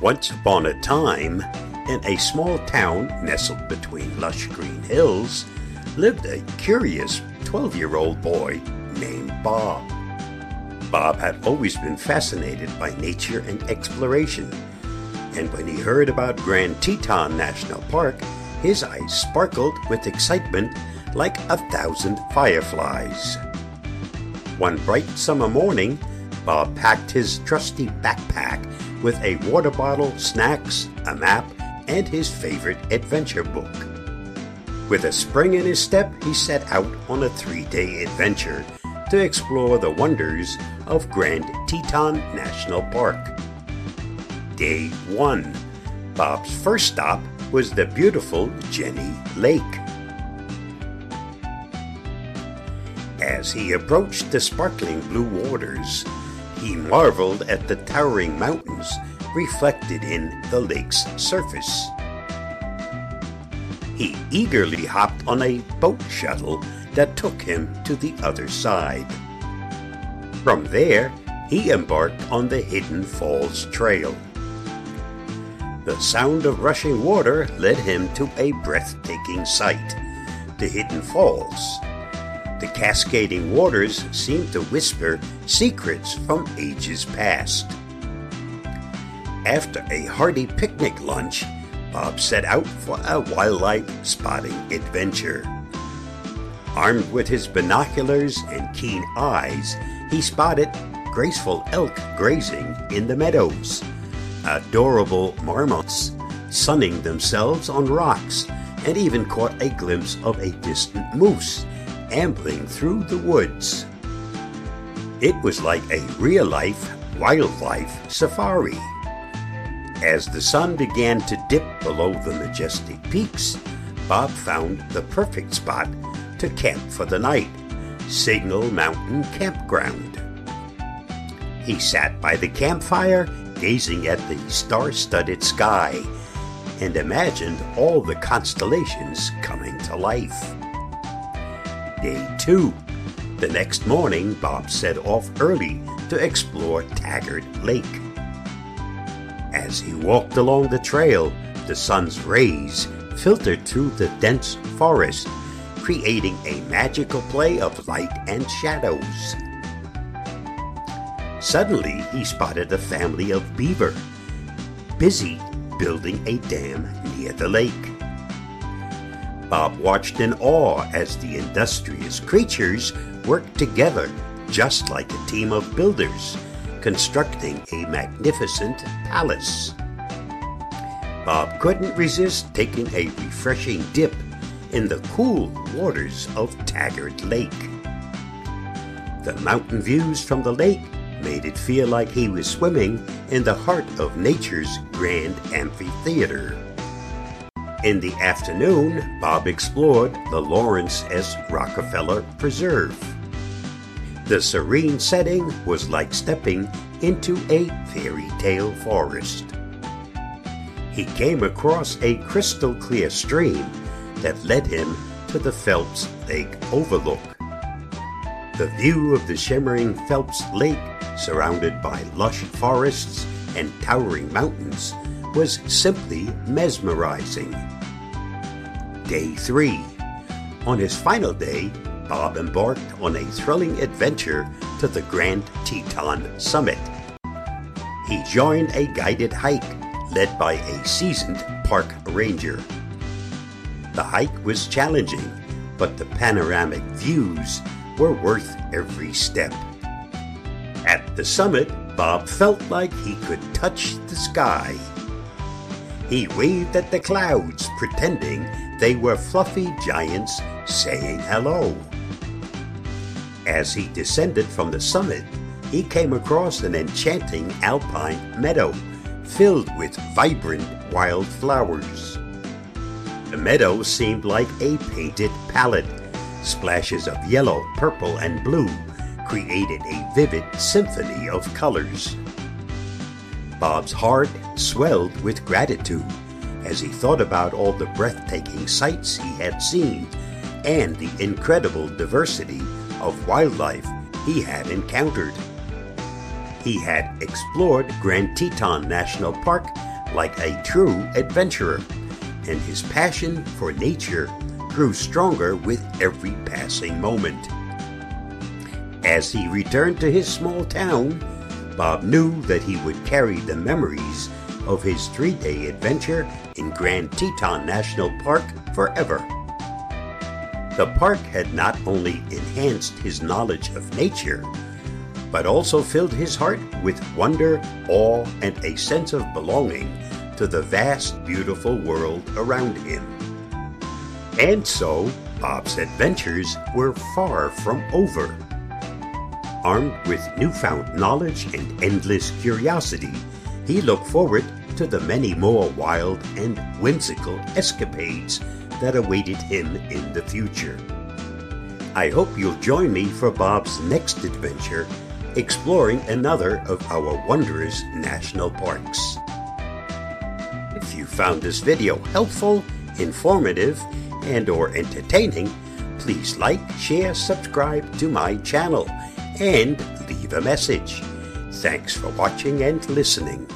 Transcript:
Once upon a time, in a small town nestled between lush green hills, lived a curious 12 year old boy named Bob. Bob had always been fascinated by nature and exploration, and when he heard about Grand Teton National Park, his eyes sparkled with excitement like a thousand fireflies. One bright summer morning, Bob packed his trusty backpack with a water bottle, snacks, a map, and his favorite adventure book. With a spring in his step, he set out on a three day adventure to explore the wonders of Grand Teton National Park. Day 1 Bob's first stop was the beautiful Jenny Lake. As he approached the sparkling blue waters, he marveled at the towering mountains reflected in the lake's surface. He eagerly hopped on a boat shuttle that took him to the other side. From there, he embarked on the Hidden Falls Trail. The sound of rushing water led him to a breathtaking sight the Hidden Falls. The cascading waters seemed to whisper secrets from ages past. After a hearty picnic lunch, Bob set out for a wildlife spotting adventure. Armed with his binoculars and keen eyes, he spotted graceful elk grazing in the meadows, adorable marmots sunning themselves on rocks, and even caught a glimpse of a distant moose ambling through the woods. It was like a real life wildlife safari. As the sun began to dip below the majestic peaks, Bob found the perfect spot to camp for the night Signal Mountain Campground. He sat by the campfire, gazing at the star studded sky, and imagined all the constellations coming to life. Day 2. The next morning, Bob set off early to explore Taggart Lake. As he walked along the trail, the sun's rays filtered through the dense forest, creating a magical play of light and shadows. Suddenly, he spotted a family of beaver, busy building a dam near the lake. Bob watched in awe as the industrious creatures worked together just like a team of builders constructing a magnificent palace. Bob couldn't resist taking a refreshing dip in the cool waters of Taggart Lake. The mountain views from the lake made it feel like he was swimming in the heart of nature's grand amphitheater. In the afternoon, Bob explored the Laurance S. Rockefeller Preserve. The serene setting was like stepping into a fairy tale forest. He came across a crystal clear stream that led him to the Phelps Lake Overlook. The view of the shimmering Phelps Lake, surrounded by lush forests and towering mountains, was simply mesmerizing. Day 3. On his final day, Bob embarked on a thrilling adventure to the Grand Teton summit. He joined a guided hike led by a seasoned park ranger. The hike was challenging, but the panoramic views were worth every step. At the summit, Bob felt like he could touch the sky. He waved at the clouds, pretending they were fluffy giants saying hello. As he descended from the summit, he came across an enchanting alpine meadow filled with vibrant wild flowers. The meadow seemed like a painted palette. Splashes of yellow, purple, and blue created a vivid symphony of colors. Bob's heart swelled with gratitude as he thought about all the breathtaking sights he had seen and the incredible diversity of wildlife he had encountered. he had explored Grand Teton National Park like a true adventurer, and his passion for nature grew stronger with every passing moment. As he returned to his small town, Bob knew that he would carry the memories of his three day adventure in Grand Teton National Park forever. The park had not only enhanced his knowledge of nature, but also filled his heart with wonder, awe, and a sense of belonging to the vast, beautiful world around him. And so, Bob's adventures were far from over. Armed with newfound knowledge and endless curiosity, he looked forward to the many more wild and whimsical escapades that awaited him in the future. I hope you'll join me for Bob's next adventure, exploring another of our wondrous national parks. If you found this video helpful, informative, and or entertaining, please like, share, subscribe to my channel, and leave a message. Thanks for watching and listening.